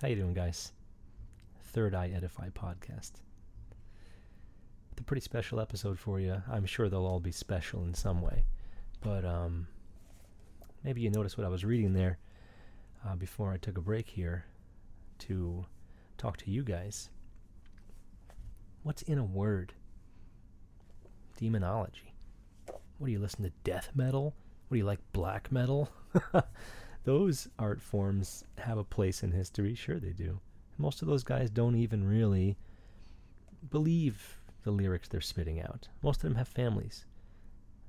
How you doing, guys? Third Eye Edify podcast. It's a pretty special episode for you. I'm sure they'll all be special in some way, but um, maybe you noticed what I was reading there uh, before I took a break here to talk to you guys. What's in a word? Demonology. What do you listen to? Death metal? What do you like? Black metal? those art forms have a place in history. Sure, they do. Most of those guys don't even really believe the lyrics they're spitting out. Most of them have families.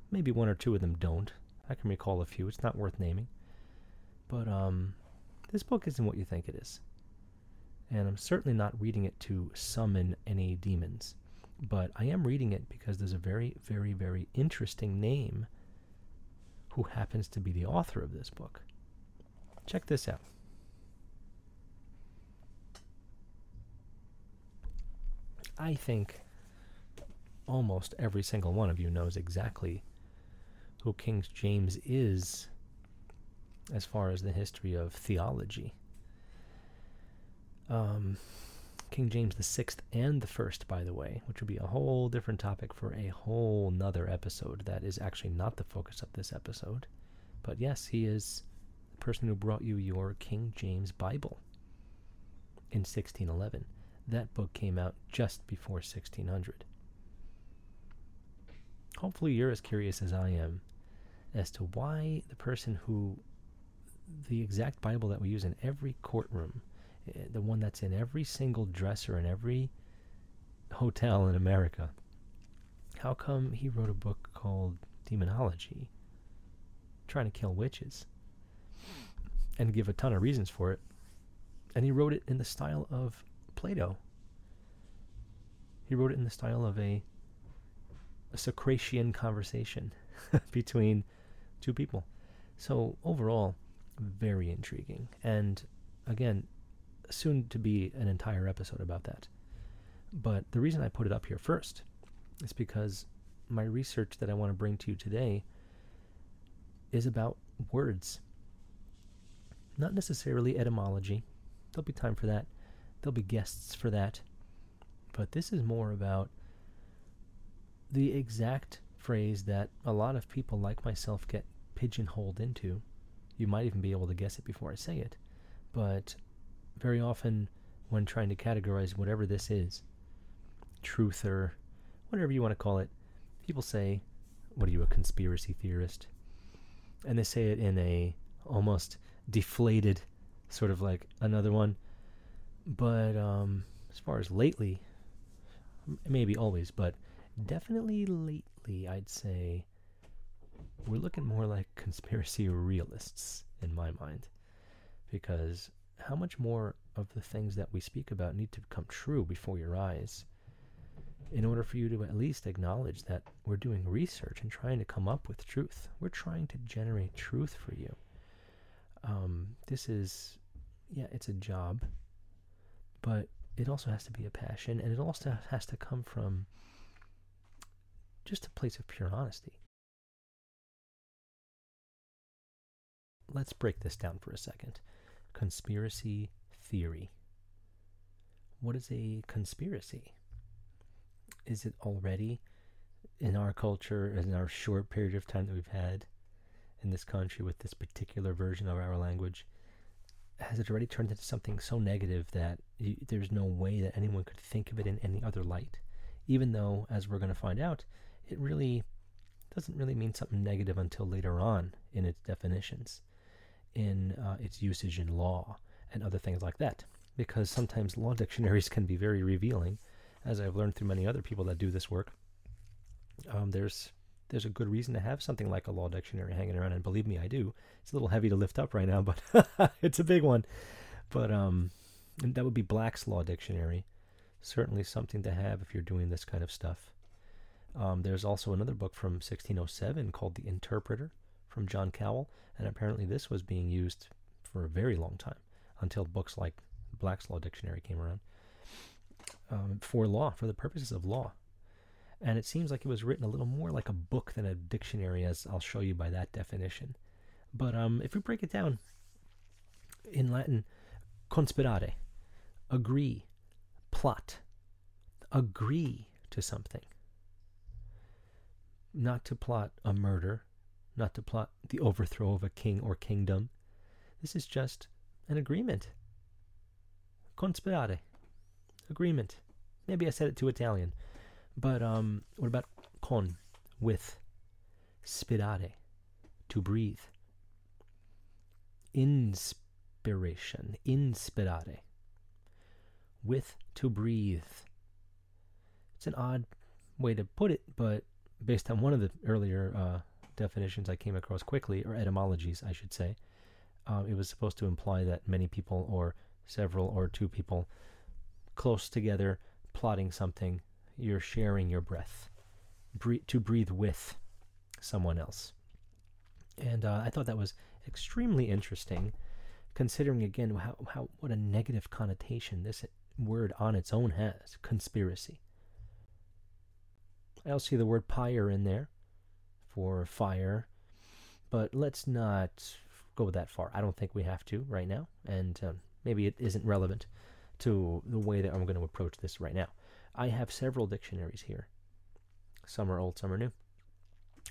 Maybe one or two of them don't. I can recall a few. It's not worth naming. But um, this book isn't what you think it is. And I'm certainly not reading it to summon any demons. But I am reading it because there's a very, very, very interesting name who happens to be the author of this book. Check this out. I think almost every single one of you knows exactly who King James is as far as the history of theology. Um, King James the Sixth and the First, by the way, which would be a whole different topic for a whole nother episode. That is actually not the focus of this episode. But yes, he is person who brought you your King James Bible in 1611. That book came out just before 1600. Hopefully, you're as curious as I am as to why the person who the exact Bible that we use in every courtroom, eh, the one that's in every single dresser in every hotel in America, how come he wrote a book called Demonology, trying to kill witches, and give a ton of reasons for it? And he wrote it in the style of Plato. He wrote it in the style of a, a Socratian conversation between two people. So overall, very intriguing. And again, soon to be an entire episode about that. But the reason I put it up here first is because my research that I want to bring to you today is about words. Not necessarily etymology. There'll be time for that. There'll be guests for that. But this is more about the exact phrase that a lot of people like myself get pigeonholed into. You might even be able to guess it before I say it. But very often, when trying to categorize whatever this is, truth or whatever you want to call it, people say, What are you, a conspiracy theorist? And they say it in a almost deflated sort of like another one. But um, as far as lately, maybe always, but definitely lately, I'd say we're looking more like conspiracy realists in my mind. Because how much more of the things that we speak about need to come true before your eyes in order for you to at least acknowledge that we're doing research and trying to come up with truth? We're trying to generate truth for you. Um, this is, yeah, it's a job, but it also has to be a passion, and it also has to come from just a place of pure honesty. let's break this down for a second. Conspiracy theory. What is a conspiracy? Is it already in our culture, in our short period of time that we've had in this country with this particular version of our language, has it already turned into something so negative that y- there's no way that anyone could think of it in any other light? Even though, as we're going to find out, it really doesn't really mean something negative until later on in its definitions in uh, its usage in law and other things like that. Because sometimes law dictionaries can be very revealing, as I've learned through many other people that do this work. Um, there's there's a good reason to have something like a law dictionary hanging around, and believe me, I do. It's a little heavy to lift up right now, but it's a big one. But um, that would be Black's Law Dictionary. Certainly something to have if you're doing this kind of stuff. Um, there's also another book from 1607 called The Interpreter from John Cowell, and apparently this was being used for a very long time until books like Black's Law Dictionary came around um, for law, for the purposes of law. And it seems like it was written a little more like a book than a dictionary, as I'll show you by that definition. But um, if we break it down in Latin, conspirare, agree, plot, agree to something. Not to plot a murder, not to plot the overthrow of a king or kingdom. This is just an agreement. Conspirare, agreement. Maybe I said it too Italian, but um, what about con, with, spirare, to breathe, inspiration, inspirare, with to breathe. It's an odd way to put it, but based on one of the earlier uh, definitions I came across quickly, or etymologies, I should say, um, it was supposed to imply that many people, or several, or two people, close together, plotting something, you're sharing your breath, to breathe with someone else. And uh, I thought that was extremely interesting, considering again how, how what a negative connotation this word on its own has conspiracy. I also see the word pyre in there for fire, but let's not go that far. I don't think we have to right now, and um, maybe it isn't relevant to the way that I'm going to approach this right now. I have several dictionaries here. Some are old, some are new.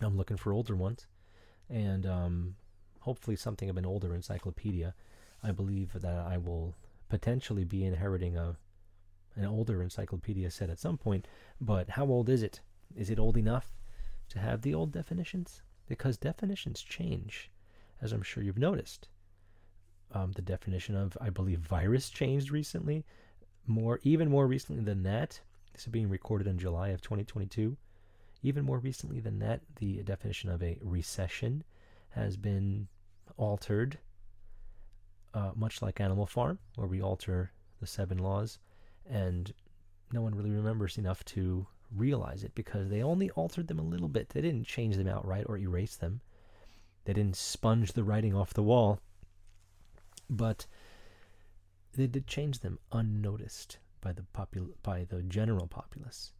I'm looking for older ones, and um, hopefully something of an older encyclopedia. I believe that I will potentially be inheriting a an older encyclopedia set at some point. But how old is it? Is it old enough to have the old definitions? Because definitions change, as I'm sure you've noticed. Um, the definition of, I believe, virus changed recently. More, even more recently than that, this is being recorded in July of 2022. Even more recently than that, the definition of a recession has been altered, uh, much like Animal Farm, where we alter the seven laws, and no one really remembers enough to realize it because they only altered them a little bit. They didn't change them outright or erase them. They didn't sponge the writing off the wall, but they did change them unnoticed by the popul- by the general populace.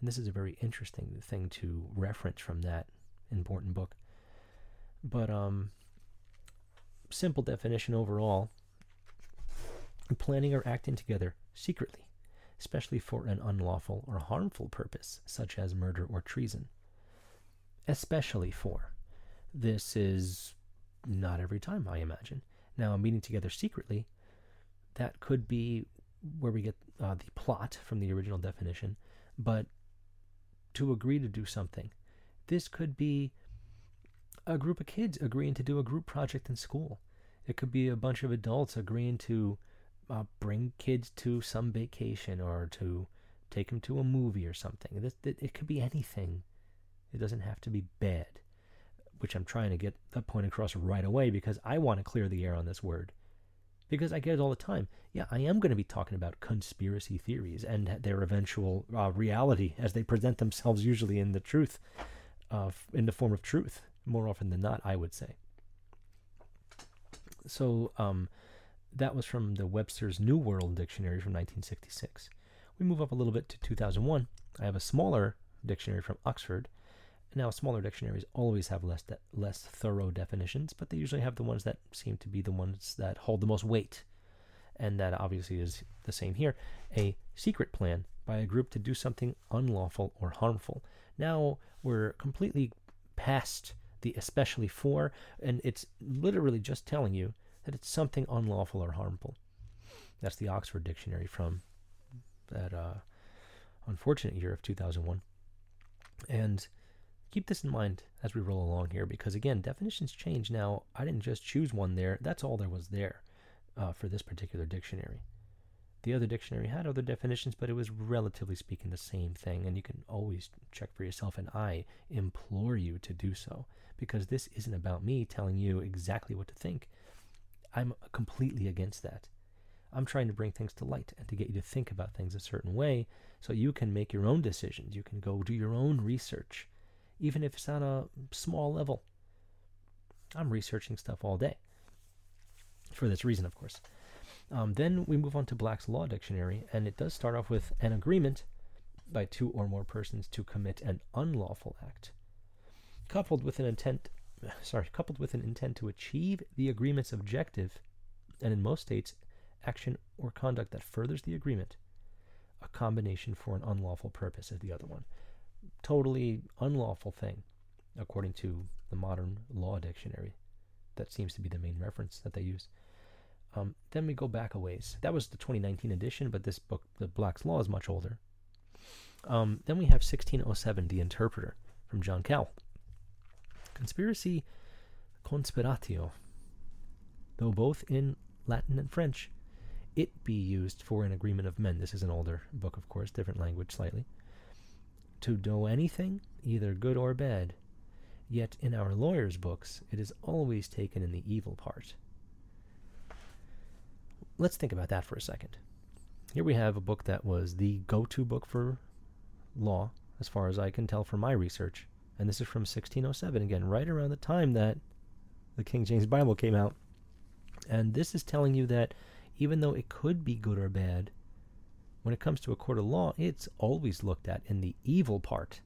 And this is a very interesting thing to reference from that important book. But um, simple definition overall: planning or acting together secretly, especially for an unlawful or harmful purpose, such as murder or treason. Especially for. This is not every time, I imagine. Now, meeting together secretly, that could be where we get uh, the plot from the original definition, but to agree to do something. This could be a group of kids agreeing to do a group project in school. It could be a bunch of adults agreeing to uh, bring kids to some vacation or to take them to a movie or something. It, it, it could be anything. It doesn't have to be bad, which I'm trying to get that point across right away because I want to clear the air on this word. Because I get it all the time. Yeah, I am going to be talking about conspiracy theories and their eventual uh, reality as they present themselves, usually in the truth, uh, in the form of truth, more often than not, I would say. So, um, that was from the Webster's New World Dictionary from 1966. We move up a little bit to 2001. I have a smaller dictionary from Oxford. Now, smaller dictionaries always have less de- less thorough definitions, but they usually have the ones that seem to be the ones that hold the most weight. And that obviously is the same here. A secret plan by a group to do something unlawful or harmful. Now we're completely past the especially for, and it's literally just telling you that it's something unlawful or harmful. That's the Oxford Dictionary from that uh, unfortunate year of 2001. And keep this in mind as we roll along here because, again, definitions change. Now, I didn't just choose one there, that's all there was there uh, for this particular dictionary. The other dictionary had other definitions, but it was relatively speaking the same thing, and you can always check for yourself, and I implore you to do so because this isn't about me telling you exactly what to think. I'm completely against that. I'm trying to bring things to light and to get you to think about things a certain way so you can make your own decisions. You can go do your own research, even if it's on a small level. I'm researching stuff all day. For this reason, of course. Um, then we move on to Black's Law Dictionary, and it does start off with an agreement by two or more persons to commit an unlawful act, coupled with an intent sorry, coupled with an intent to achieve the agreement's objective, and in most states, action or conduct that furthers the agreement. A combination for an unlawful purpose is the other one. Totally unlawful thing, according to the modern law dictionary. That seems to be the main reference that they use. Um, then we go back a ways. That was the 2019 edition, but this book, the Black's Law, is much older. Um, then we have 1607, The Interpreter, from John Cowell. Conspiracy conspiratio, though both in Latin and French, it be used for an agreement of men. This is an older book, of course, different language slightly. To do anything, either good or bad. Yet in our lawyers' books, it is always taken in the evil part. Let's think about that for a second. Here we have a book that was the go to book for law, as far as I can tell from my research. And this is from 1607, again, right around the time that the King James Bible came out. And this is telling you that even though it could be good or bad, when it comes to a court of law, it's always looked at in the evil part.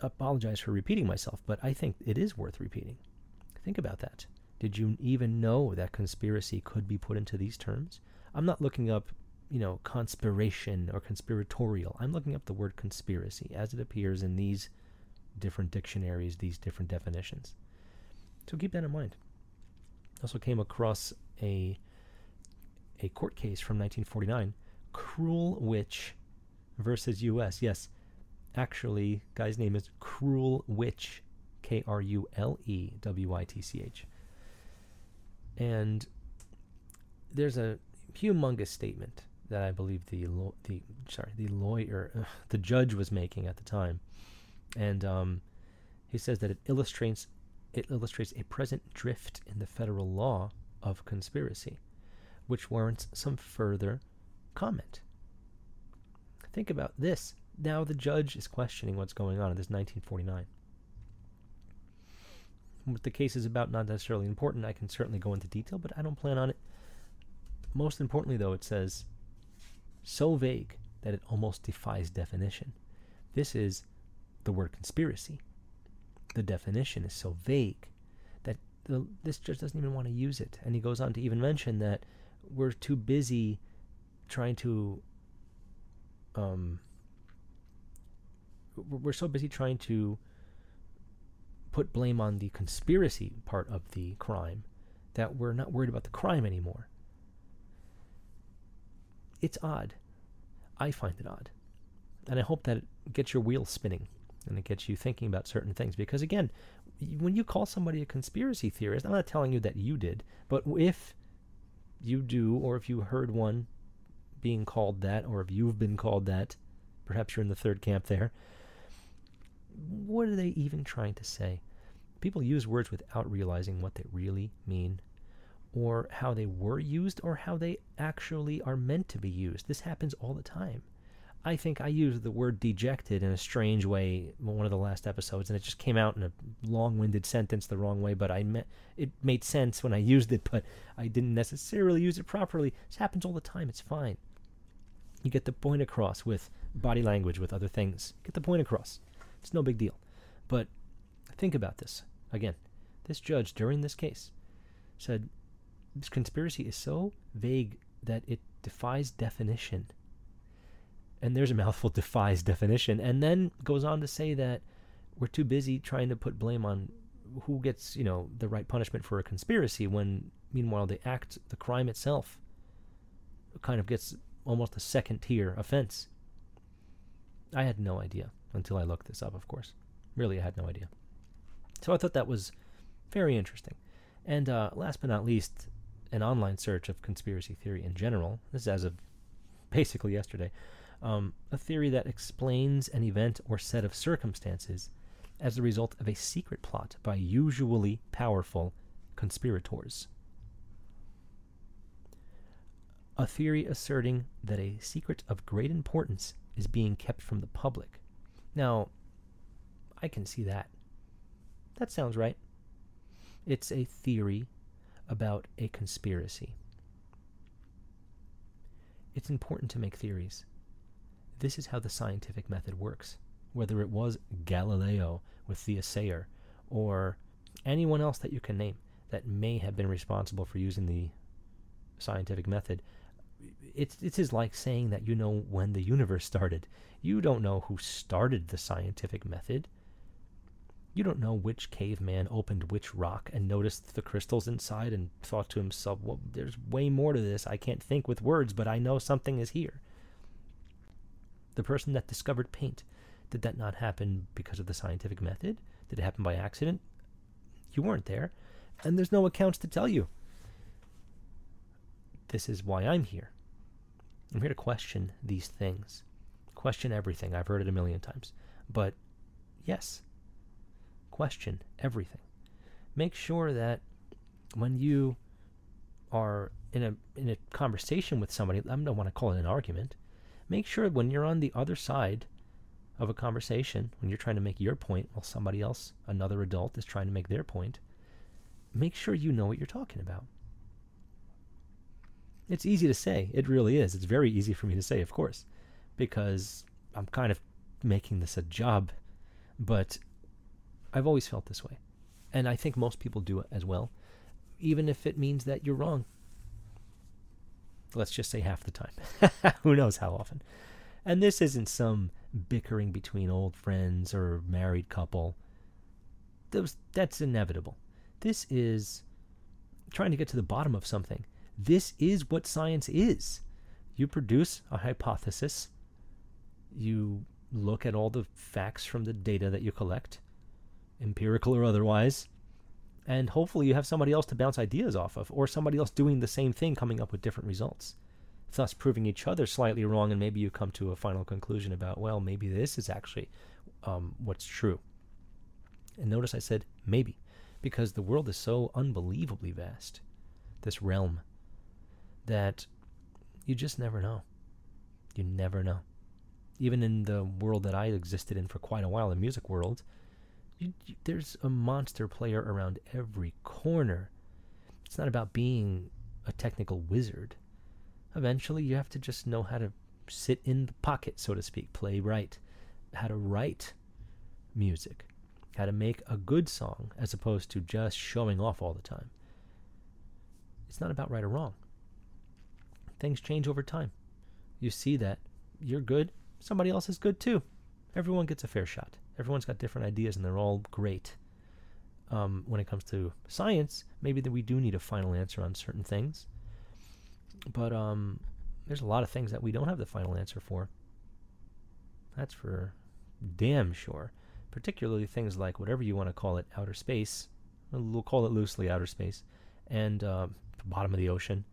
Apologize for repeating myself, but I think it is worth repeating. Think about that. Did you even know that conspiracy could be put into these terms? I'm not looking up, you know, conspiration or conspiratorial. I'm looking up the word conspiracy as it appears in these different dictionaries, these different definitions. So keep that in mind. Also came across a a court case from 1949, Krulewitch versus U.S. Yes, actually, guy's name is Krulewitch, K R U L E W I T C H. And there's a humongous statement that I believe the lo- the sorry the lawyer uh, the judge was making at the time, and um, he says that it illustrates it illustrates a present drift in the federal law of conspiracy, which warrants some further comment. Think about this. Now the judge is questioning what's going on in this 1949. What the case is about, not necessarily important. I can certainly go into detail, but I don't plan on it. Most importantly, though, it says so vague that it almost defies definition. This is the word conspiracy the definition is so vague that the, this judge doesn't even want to use it. And he goes on to even mention that we're too busy trying to. Um, we're so busy trying to put blame on the conspiracy part of the crime that we're not worried about the crime anymore. It's odd. I find it odd. And I hope that it gets your wheels spinning and it gets you thinking about certain things. Because again, when you call somebody a conspiracy theorist, I'm not telling you that you did, but if you do, or if you heard one being called that, or if you've been called that, perhaps you're in the third camp there. What are they even trying to say? People use words without realizing what they really mean, or how they were used, or how they actually are meant to be used. This happens all the time. I think I used the word dejected in a strange way in one of the last episodes, and it just came out in a long-winded sentence the wrong way. But I meant it made sense when I used it, but I didn't necessarily use it properly. This happens all the time. It's fine. You get the point across with body language, with other things. Get the point across. It's no big deal. But think about this again. This judge during this case said this conspiracy is so vague that it defies definition and there's a mouthful defies definition and then goes on to say that we're too busy trying to put blame on who gets you know the right punishment for a conspiracy when meanwhile the act the crime itself kind of gets almost a second tier offense. I had no idea until i looked this up of course. Really i had no idea. So i thought that was very interesting. And uh, last but not least an online search of conspiracy theory in general. This is as of basically yesterday um, a theory that explains an event or set of circumstances as the result of a secret plot by usually powerful conspirators. A theory asserting that a secret of great importance is being kept from the public. Now, I can see that. That sounds right. It's a theory about a conspiracy. It's important to make theories this is how the scientific method works. Whether it was Galileo with the Assayer or anyone else that you can name, that may have been responsible for using the scientific method. It's it is like saying that you know when the universe started. You don't know who started the scientific method. You don't know which caveman opened which rock and noticed the crystals inside and thought to himself, well, there's way more to this. I can't think with words, but I know something is here. The person that discovered paint, did that not happen because of the scientific method? Did it happen by accident? You weren't there, and there's no accounts to tell you. This is why I'm here. I'm here to question these things. Question everything. I've heard it a million times. But yes, question everything. Make sure that when you are in a in a conversation with somebody, I don't want to call it an argument. Make sure when you're on the other side of a conversation, when you're trying to make your point while somebody else, another adult, is trying to make their point, make sure you know what you're talking about. It's easy to say. It really is. It's very easy for me to say, of course, because I'm kind of making this a job. But I've always felt this way. And I think most people do it as well, even if it means that you're wrong. Let's just say half the time. Who knows how often. And this isn't some bickering between old friends or married couple. Those, that's inevitable. This is trying to get to the bottom of something. This is what science is. You produce a hypothesis, you look at all the facts from the data that you collect, empirical or otherwise, and hopefully you have somebody else to bounce ideas off of, or somebody else doing the same thing coming up with different results, thus proving each other slightly wrong, and maybe you come to a final conclusion about, well, maybe this is actually um, what's true. And notice I said maybe, because the world is so unbelievably vast, this realm, that you just never know. You never know. Even in the world that I existed in for quite a while, the music world, you, you, there's a monster player around every corner. It's not about being a technical wizard. Eventually, you have to just know how to sit in the pocket, so to speak, play right, how to write music, how to make a good song as opposed to just showing off all the time. It's not about right or wrong. Things change over time. You see that you're good, somebody else is good too. Everyone gets a fair shot everyone's got different ideas and they're all great. Um, when it comes to science, maybe that we do need a final answer on certain things. But um, there's a lot of things that we don't have the final answer for. That's for damn sure. Particularly things like whatever you want to call it, outer space. We'll call it loosely outer space, and uh, the bottom of the ocean,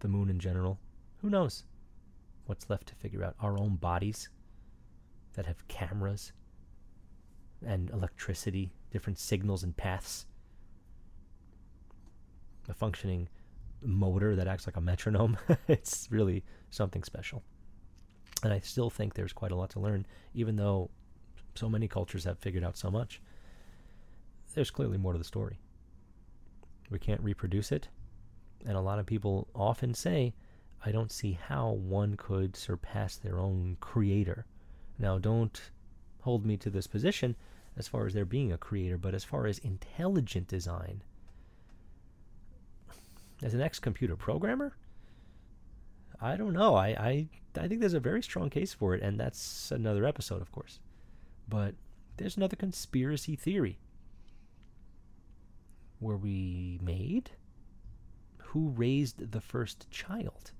the moon in general. Who knows? What's left to figure out? Our own bodies that have cameras and electricity, different signals and paths. A functioning motor that acts like a metronome. it's really something special. And I still think there's quite a lot to learn, even though so many cultures have figured out so much. There's clearly more to the story. We can't reproduce it. And a lot of people often say, I don't see how one could surpass their own creator. Now, don't hold me to this position as far as there being a creator, but as far as intelligent design, as an ex-computer programmer, I don't know. I, I I think there's a very strong case for it, and that's another episode, of course. But there's another conspiracy theory. Were we made? Who raised the first child?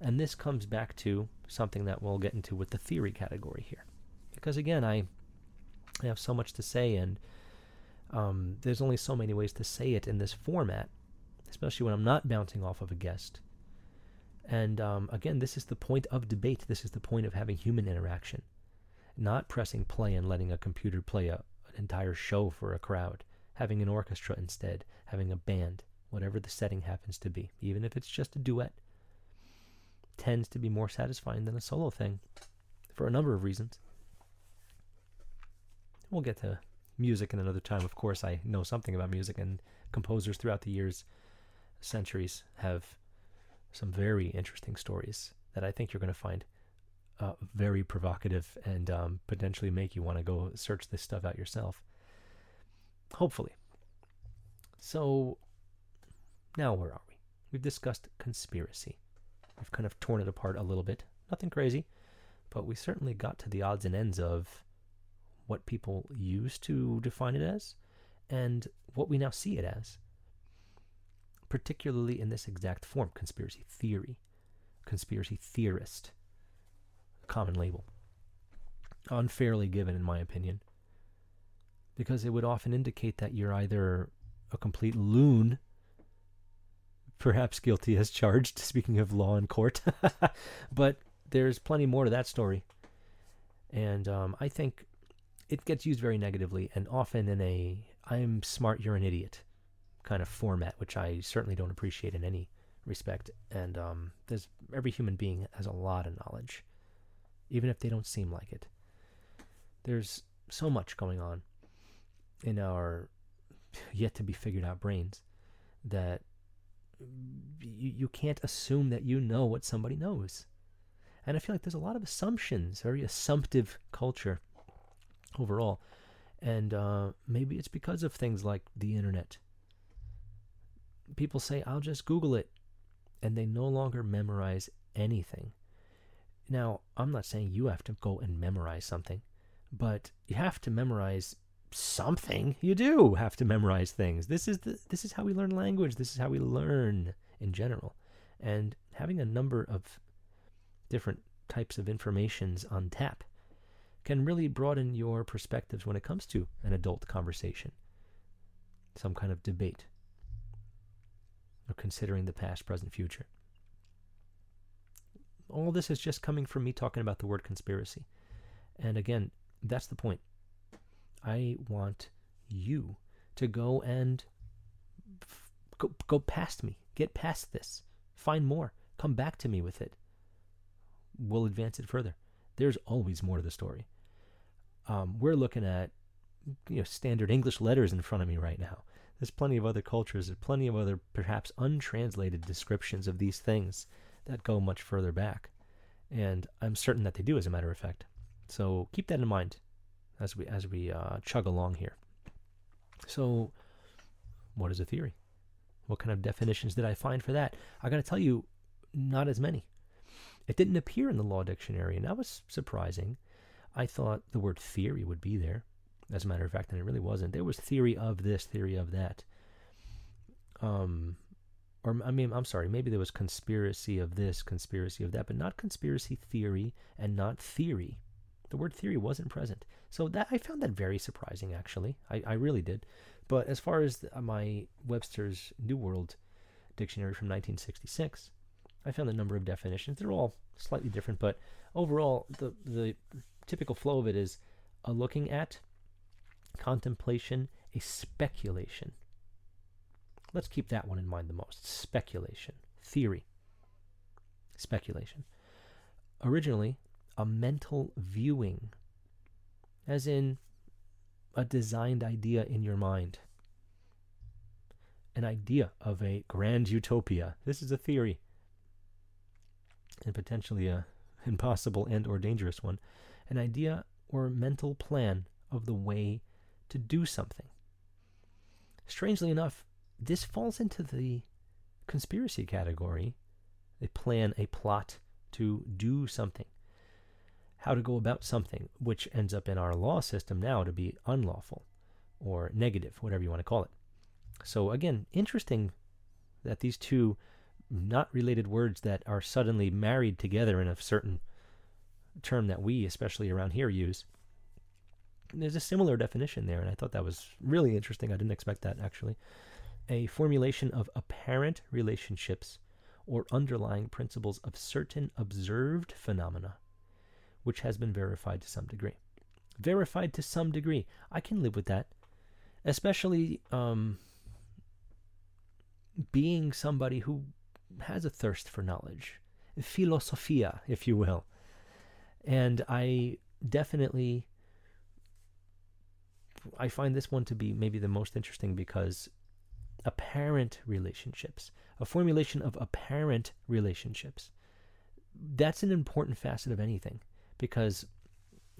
And this comes back to something that we'll get into with the theory category here. Because again, I, I have so much to say, and um, there's only so many ways to say it in this format, especially when I'm not bouncing off of a guest. And um, again, this is the point of debate. This is the point of having human interaction, not pressing play and letting a computer play a, an entire show for a crowd. Having an orchestra instead, having a band, whatever the setting happens to be, even if it's just a duet tends to be more satisfying than a solo thing for a number of reasons. We'll get to music in another time. Of course, I know something about music, and composers throughout the years, centuries, have some very interesting stories that I think you're going to find uh, very provocative and um, potentially make you want to go search this stuff out yourself. Hopefully. So, now where are we? We've discussed conspiracy. We've kind of torn it apart a little bit. Nothing crazy, but we certainly got to the odds and ends of what people used to define it as and what we now see it as. Particularly in this exact form conspiracy theory, conspiracy theorist, common label. Unfairly given, in my opinion, because it would often indicate that you're either a complete loon, perhaps guilty as charged, speaking of law and court, but there's plenty more to that story. And um, I think it gets used very negatively and often in a I'm smart, you're an idiot kind of format, which I certainly don't appreciate in any respect. And um, there's every human being has a lot of knowledge, even if they don't seem like it. There's so much going on in our yet to be figured out brains that you, you can't assume that you know what somebody knows. And I feel like there's a lot of assumptions, very assumptive culture overall. And uh, maybe it's because of things like the internet. People say, I'll just Google it. And they no longer memorize anything. Now, I'm not saying you have to go and memorize something, but you have to memorize something. You do have to memorize things. This is the this is how we learn language. This is how we learn in general. And having a number of different types of informations on tap can really broaden your perspectives when it comes to an adult conversation, some kind of debate, or considering the past, present, future. All this is just coming from me talking about the word conspiracy. And again, that's the point. I want you to go and f- go, go past me, get past this, find more, come back to me with it. We'll advance it further there's always more to the story. Um, we're looking at you know standard English letters in front of me right now. There's plenty of other cultures, there's plenty of other perhaps untranslated descriptions of these things that go much further back, and I'm certain that they do, as a matter of fact. So keep that in mind as we as we uh, chug along here. So, what is a theory? What kind of definitions did I find for that? I got to tell you, not as many. It didn't appear in the law dictionary, and that was surprising. I thought the word theory would be there, as a matter of fact, and it really wasn't. There was theory of this, theory of that. Um, or I mean, I'm sorry, maybe there was conspiracy of this, conspiracy of that, but not conspiracy theory and not theory. The word theory wasn't present. So that I found that very surprising, actually. I, I really did. But as far as my Webster's New World Dictionary from 1966, I found a number of definitions. They're all slightly different, but overall, the the typical flow of it is a looking at, contemplation, a speculation. Let's keep that one in mind the most. Speculation, theory, speculation. Originally, a mental viewing, as in a designed idea in your mind. An idea of a grand utopia. This is a theory and potentially a impossible and or dangerous one, an idea or mental plan of the way to do something. Strangely enough, this falls into the conspiracy category. A plan, a plot to do something. How to go about something, which ends up in our law system now to be unlawful or negative, whatever you want to call it. So, again, interesting that these two not related words that are suddenly married together in a certain term that we, especially around here, use. There's a similar definition there, and I thought that was really interesting. I didn't expect that actually. A formulation of apparent relationships or underlying principles of certain observed phenomena, which has been verified to some degree. Verified to some degree. I can live with that, especially um, being somebody who has a thirst for knowledge, philosophia, if you will. And I definitely I find this one to be maybe the most interesting because apparent relationships, a formulation of apparent relationships. That's an important facet of anything because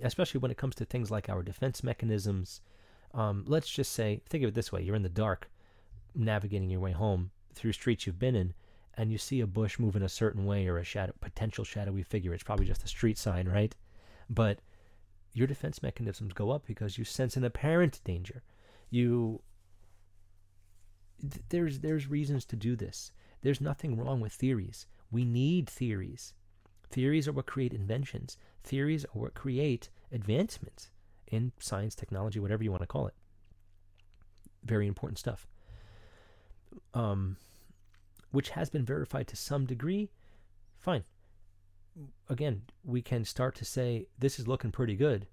especially when it comes to things like our defense mechanisms, Um, let's just say, think of it this way: you're in the dark, navigating your way home through streets you've been in, and you see a bush moving a certain way or a shadow, potential shadowy figure. It's probably just a street sign, right? But your defense mechanisms go up because you sense an apparent danger. You th- there's there's reasons to do this. There's nothing wrong with theories. We need theories. Theories are what create inventions. Theories are what create advancements in science, technology, whatever you want to call it. Very important stuff. Um, which has been verified to some degree. Fine. Again, we can start to say this is looking pretty good.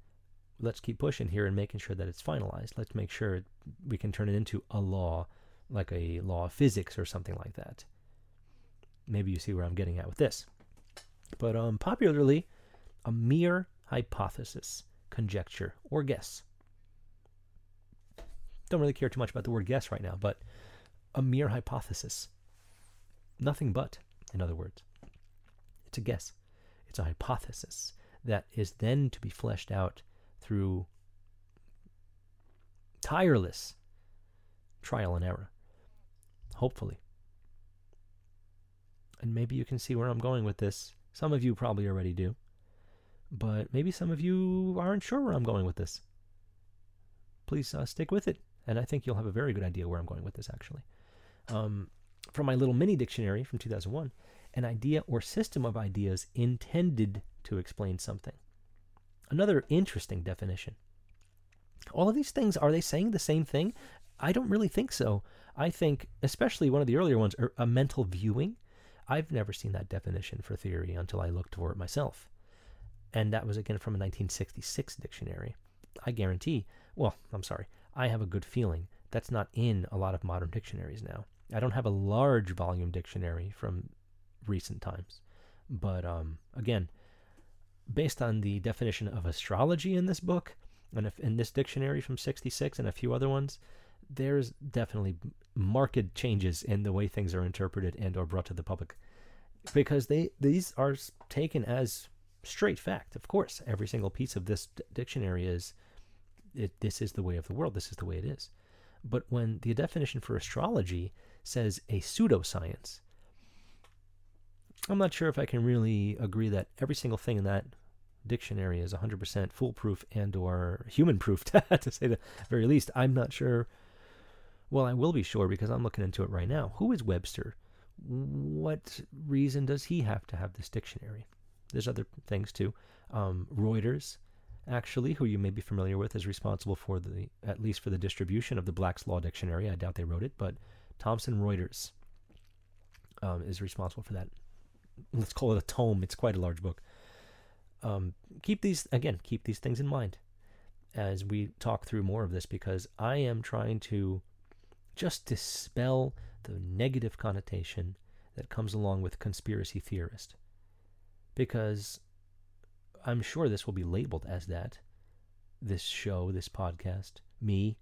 Let's keep pushing here and making sure that it's finalized. Let's make sure we can turn it into a law, like a law of physics or something like that. Maybe you see where I'm getting at with this. But um, popularly, a mere hypothesis, conjecture, or guess. Don't really care too much about the word guess right now, but a mere hypothesis. Nothing but, in other words. It's a guess. It's a hypothesis that is then to be fleshed out through tireless trial and error. Hopefully. And maybe you can see where I'm going with this. Some of you probably already do. But maybe some of you aren't sure where I'm going with this. Please uh, stick with it. And I think you'll have a very good idea where I'm going with this, actually. Um, from my little mini dictionary from 2001, an idea or system of ideas intended to explain something. Another interesting definition. All of these things, are they saying the same thing? I don't really think so. I think, especially one of the earlier ones, er, a mental viewing. I've never seen that definition for theory until I looked for it myself. And that was again from a 1966 dictionary. I guarantee, well, I'm sorry, I have a good feeling that's not in a lot of modern dictionaries now. I don't have a large volume dictionary from recent times. But um, again, based on the definition of astrology in this book, and if in this dictionary from 66 and a few other ones, there's definitely marked changes in the way things are interpreted and or brought to the public. Because they these are taken as straight fact. Of course every single piece of this d- dictionary is it, this is the way of the world. This is the way it is. But when the definition for astrology says a pseudoscience i'm not sure if i can really agree that every single thing in that dictionary is 100% foolproof and or human proof to say the very least i'm not sure well, I will be sure because I'm looking into it right now. Who is Webster? What reason does he have to have this dictionary? There's other things too. Um, Reuters, actually, who you may be familiar with, is responsible for the, at least for the distribution of the Black's Law Dictionary. I doubt they wrote it, but Thomson Reuters um, is responsible for that. Let's call it a tome. It's quite a large book. Um, keep these again. Keep these things in mind as we talk through more of this because I am trying to just dispel the negative connotation that comes along with conspiracy theorist. Because I'm sure this will be labeled as that. This show, this podcast, me,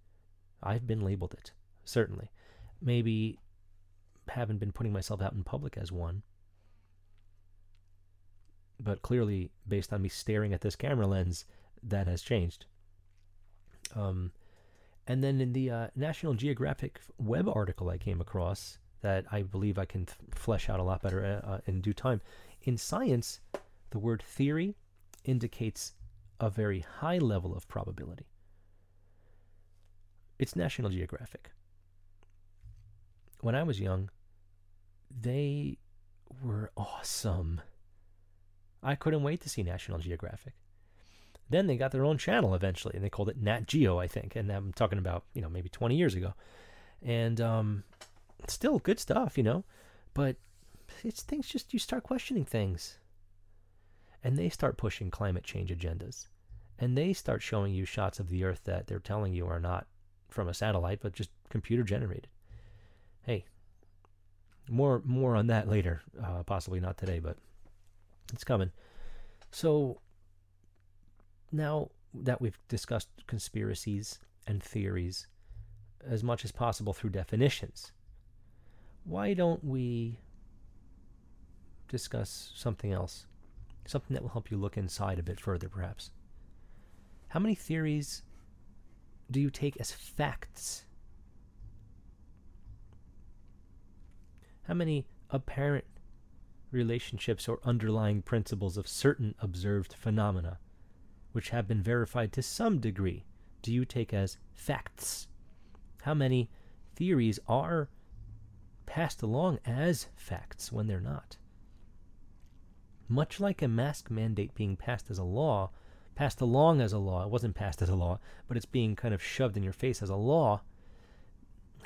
I've been labeled it, certainly. Maybe haven't been putting myself out in public as one. But clearly, based on me staring at this camera lens, that has changed. Um, and then in the uh, National Geographic web article I came across that I believe I can th- flesh out a lot better uh, uh, in due time. In science, the word theory indicates a very high level of probability. It's National Geographic. When I was young, they were awesome. I couldn't wait to see National Geographic. Then they got their own channel eventually, and they called it Nat Geo, I think. And I'm talking about you know maybe 20 years ago, and um, still good stuff, you know. But it's things just you start questioning things, and they start pushing climate change agendas, and they start showing you shots of the Earth that they're telling you are not from a satellite, but just computer generated. Hey, more more on that later, uh, possibly not today, but it's coming. So now that we've discussed conspiracies and theories as much as possible through definitions, why don't we discuss something else? Something that will help you look inside a bit further, perhaps. How many theories do you take as facts? How many apparent relationships or underlying principles of certain observed phenomena, which have been verified to some degree, do you take as facts? How many theories are passed along as facts when they're not? Much like a mask mandate being passed as a law, passed along as a law, it wasn't passed as a law, but it's being kind of shoved in your face as a law.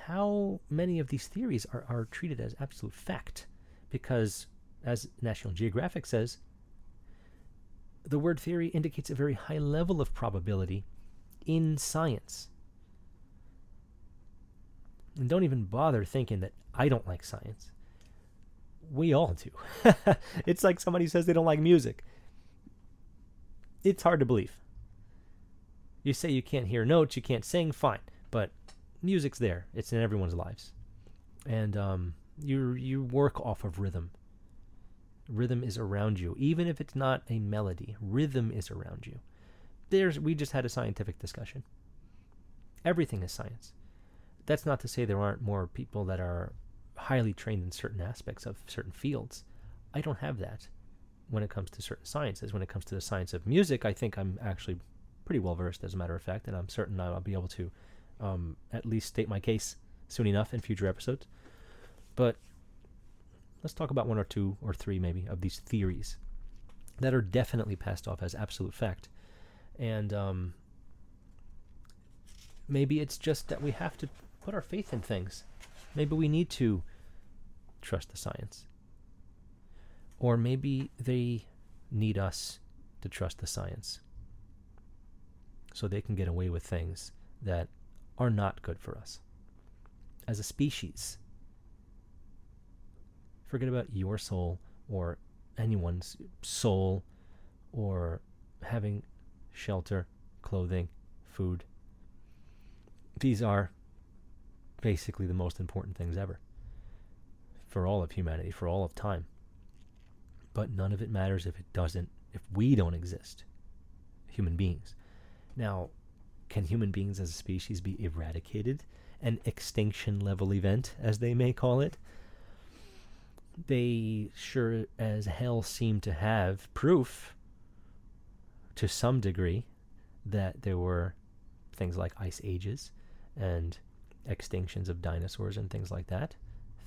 How many of these theories are, are treated as absolute fact? Because, as National Geographic says, the word theory indicates a very high level of probability in science. And don't even bother thinking that I don't like science we all do. it's like somebody says they don't like music. It's hard to believe. You say you can't hear notes, you can't sing, fine, music's there. It's in everyone's lives, and um, you you work off of rhythm. Rhythm is around you, even if it's not a melody. Rhythm is around you. There's we just had a scientific discussion. Everything is science. That's not to say there aren't more people that are highly trained in certain aspects of certain fields. I don't have that when it comes to certain sciences. When it comes to the science of music, I think I'm actually pretty well versed, as a matter of fact, and I'm certain I'll be able to um, at least state my case soon enough in future episodes. But let's talk about one or two or three, maybe, of these theories that are definitely passed off as absolute fact. And um, maybe it's just that we have to put our faith in things. Maybe we need to trust the science. Or maybe they need us to trust the science so they can get away with things that are not good for us as a species. Forget about your soul or anyone's soul or having shelter, clothing, food. These are basically the most important things ever for all of humanity, for all of time. But none of it matters if it doesn't, if we don't exist, human beings. Now, can human beings as a species be eradicated? An extinction level event, as they may call it? They sure as hell seem to have proof to some degree that there were things like ice ages and extinctions of dinosaurs and things like that,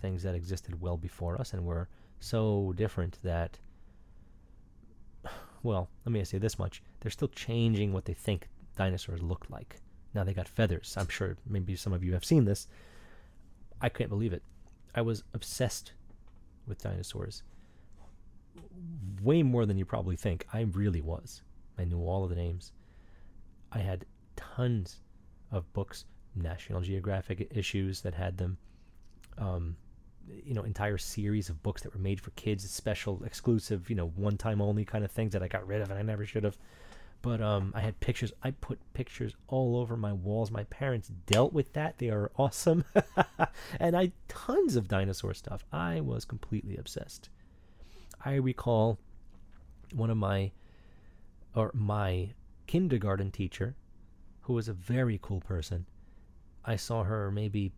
things that existed well before us and were so different that, well, let me say this much: they're still changing what they think dinosaurs looked like. Now they got feathers. I'm sure maybe some of you have seen this. I couldn't believe it. I was obsessed with dinosaurs. Way more than you probably think. I really was. I knew all of the names. I had tons of books National Geographic issues that had them. Um, you know, entire series of books that were made for kids, special, exclusive, you know, one time only kind of things that I got rid of and I never should have. But um, I had pictures. I put pictures all over my walls. My parents dealt with that. They are awesome. and I tons of dinosaur stuff. I was completely obsessed. I recall one of my or my kindergarten teacher, who was a very cool person, I saw her maybe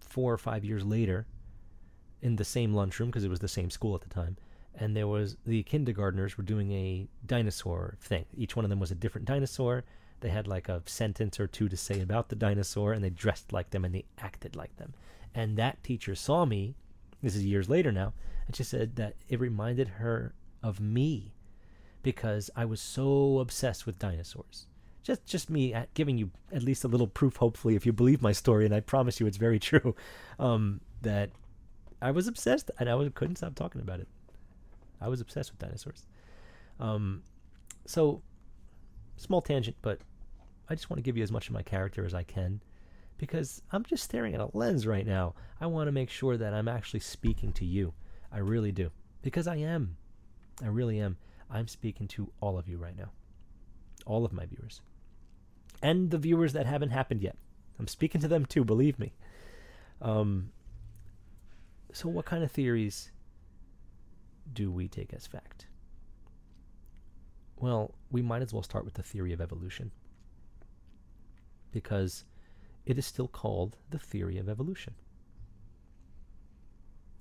four or five years later in the same lunchroom because it was the same school at the time. And there was the kindergartners were doing a dinosaur thing. Each one of them was a different dinosaur. They had like a sentence or two to say about the dinosaur, and they dressed like them and they acted like them. And that teacher saw me. This is years later now, and she said that it reminded her of me because I was so obsessed with dinosaurs just just me giving you at least a little proof hopefully if you believe my story and i promise you it's very true um, that i was obsessed and i couldn't stop talking about it i was obsessed with dinosaurs. Um, so small tangent but i just want to give you as much of my character as i can because i'm just staring at a lens right now. I want to make sure that i'm actually speaking to you. I really do. Because i am. I really am. I'm speaking to all of you right now. All of my viewers. And the viewers that haven't happened yet. I'm speaking to them too, believe me. Um, so, what kind of theories do we take as fact? Well, we might as well start with the theory of evolution. because it is still called the theory of evolution.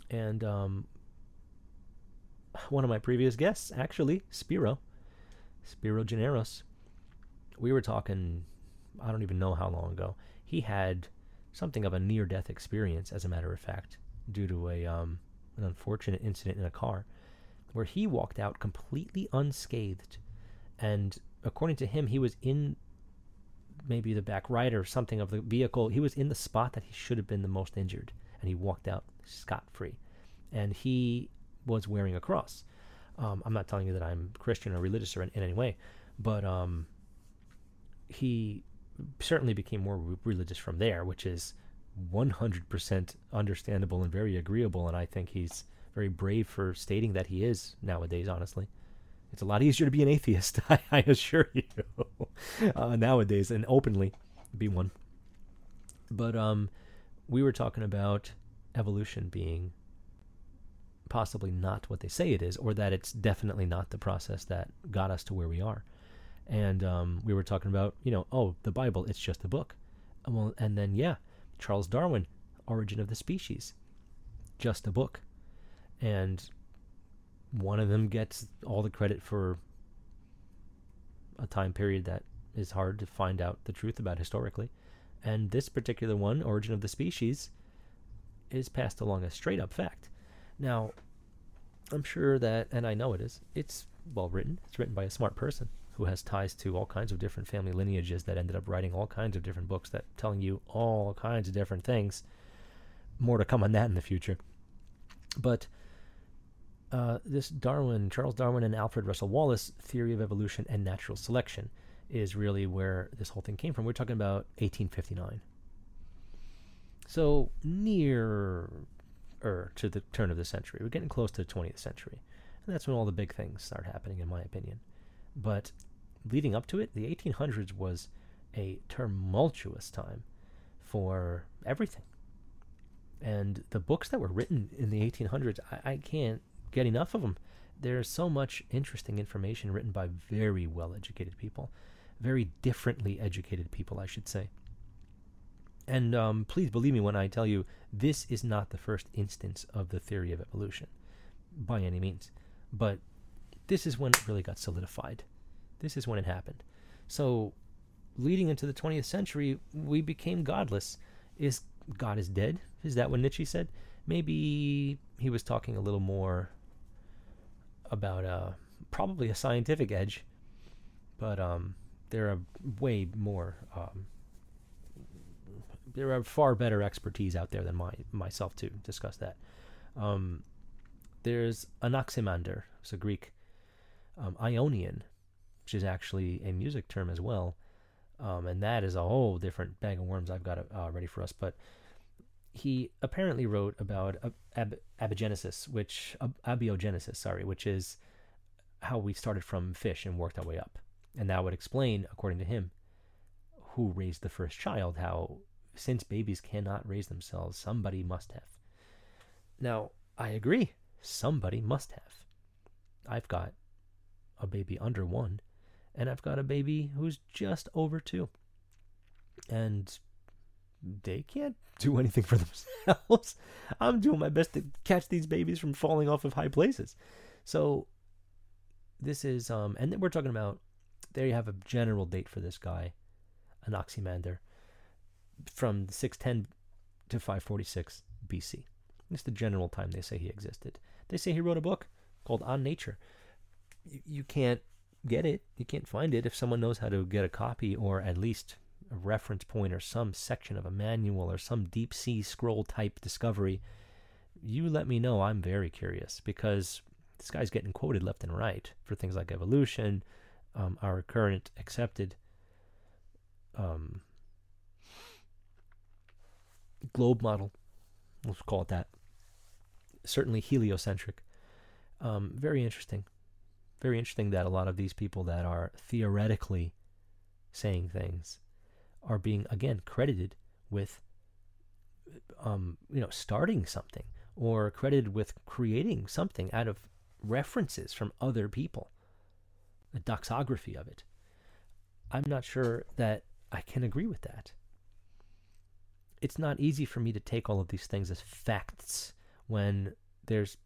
And um, one of my previous guests, actually, Spiro, Spiro Generos, we were talking, I don't even know how long ago. He had something of a near death experience, as a matter of fact, due to a um, an unfortunate incident in a car where he walked out completely unscathed. And according to him, he was in maybe the back right or something of the vehicle. He was in the spot that he should have been the most injured, and he walked out scot free. And he was wearing a cross. Um, I'm not telling you that I'm Christian or religious or in, in any way, but um, he certainly became more religious from there, which is 100% understandable and very agreeable. And I think he's very brave for stating that he is nowadays, honestly. It's a lot easier to be an atheist, I, I assure you, uh, nowadays, and openly be one. But um, we were talking about evolution being possibly not what they say it is, or that it's definitely not the process that got us to where we are. And um, we were talking about, you know, oh, the Bible, it's just a book. And well, and then yeah, Charles Darwin, Origin of the Species, just a book. And one of them gets all the credit for a time period that is hard to find out the truth about historically. And this particular one, Origin of the Species, is passed along as straight up fact. Now, I'm sure that, and I know it is, it's well written. It's written by a smart person who has ties to all kinds of different family lineages that ended up writing all kinds of different books that telling you all kinds of different things. More to come on that in the future. But uh, this Darwin, Charles Darwin, and Alfred Russel Wallace theory of evolution and natural selection is really where this whole thing came from. We're talking about 1859. So near to the turn of the century. We're getting close to the 20th century. And that's when all the big things start happening, in my opinion. But leading up to it, the 1800s was a tumultuous time for everything. And the books that were written in the 1800s, I, I can't get enough of them. There's so much interesting information written by very well educated people, very differently educated people, I should say. And um, please believe me when I tell you, this is not the first instance of the theory of evolution, by any means. But this is when it really got solidified. This is when it happened. So, leading into the 20th century, we became godless. Is God is dead? Is that what Nietzsche said? Maybe he was talking a little more about uh, probably a scientific edge, but um, there are way more um, there are far better expertise out there than my myself to discuss that. Um, there's Anaximander, it's a Greek um, Ionian, which is actually a music term as well, um, and that is a whole different bag of worms I've got uh, ready for us. But he apparently wrote about ab- abigenesis, which abiogenesis, sorry, which is how we started from fish and worked our way up, and that would explain, according to him, who raised the first child, how since babies cannot raise themselves, somebody must have. Now, I agree. Somebody must have. I've got a baby under one, and I've got a baby who's just over two. And they can't do anything for themselves. I'm doing my best to catch these babies from falling off of high places. So, this is, um, and then we're talking about, there you have a general date for this guy, an Anaximander from 610 to 546 BC. It's the general time they say he existed. They say he wrote a book called On Nature. You, you can't get it, you can't find it if someone knows how to get a copy or at least a reference point or some section of a manual or some deep sea scroll type discovery. You let me know. I'm very curious because this guy's getting quoted left and right for things like evolution, um, our current accepted um, globe model. Let's call it that. Certainly heliocentric. Um, very interesting. Very interesting that a lot of these people that are theoretically saying things are being again credited with um, you know starting something or credited with creating something out of references from other people the doxography of it i'm not sure that I can agree with that. It's not easy for me to take all of these things as facts when there's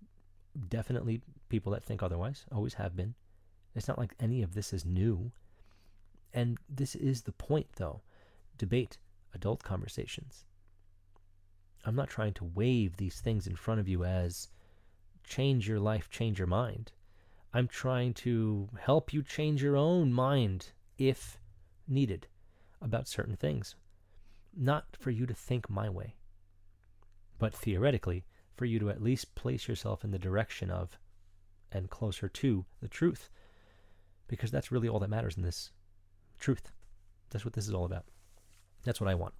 definitely people that think otherwise, always have been. It's not like any of this is new. And this is the point, though debate, adult conversations. I'm not trying to wave these things in front of you as change your life, change your mind. I'm trying to help you change your own mind if needed about certain things. Not for you to think my way, but theoretically, for you to at least place yourself in the direction of and closer to the truth. Because that's really all that matters in this truth. That's what this is all about. That's what I want.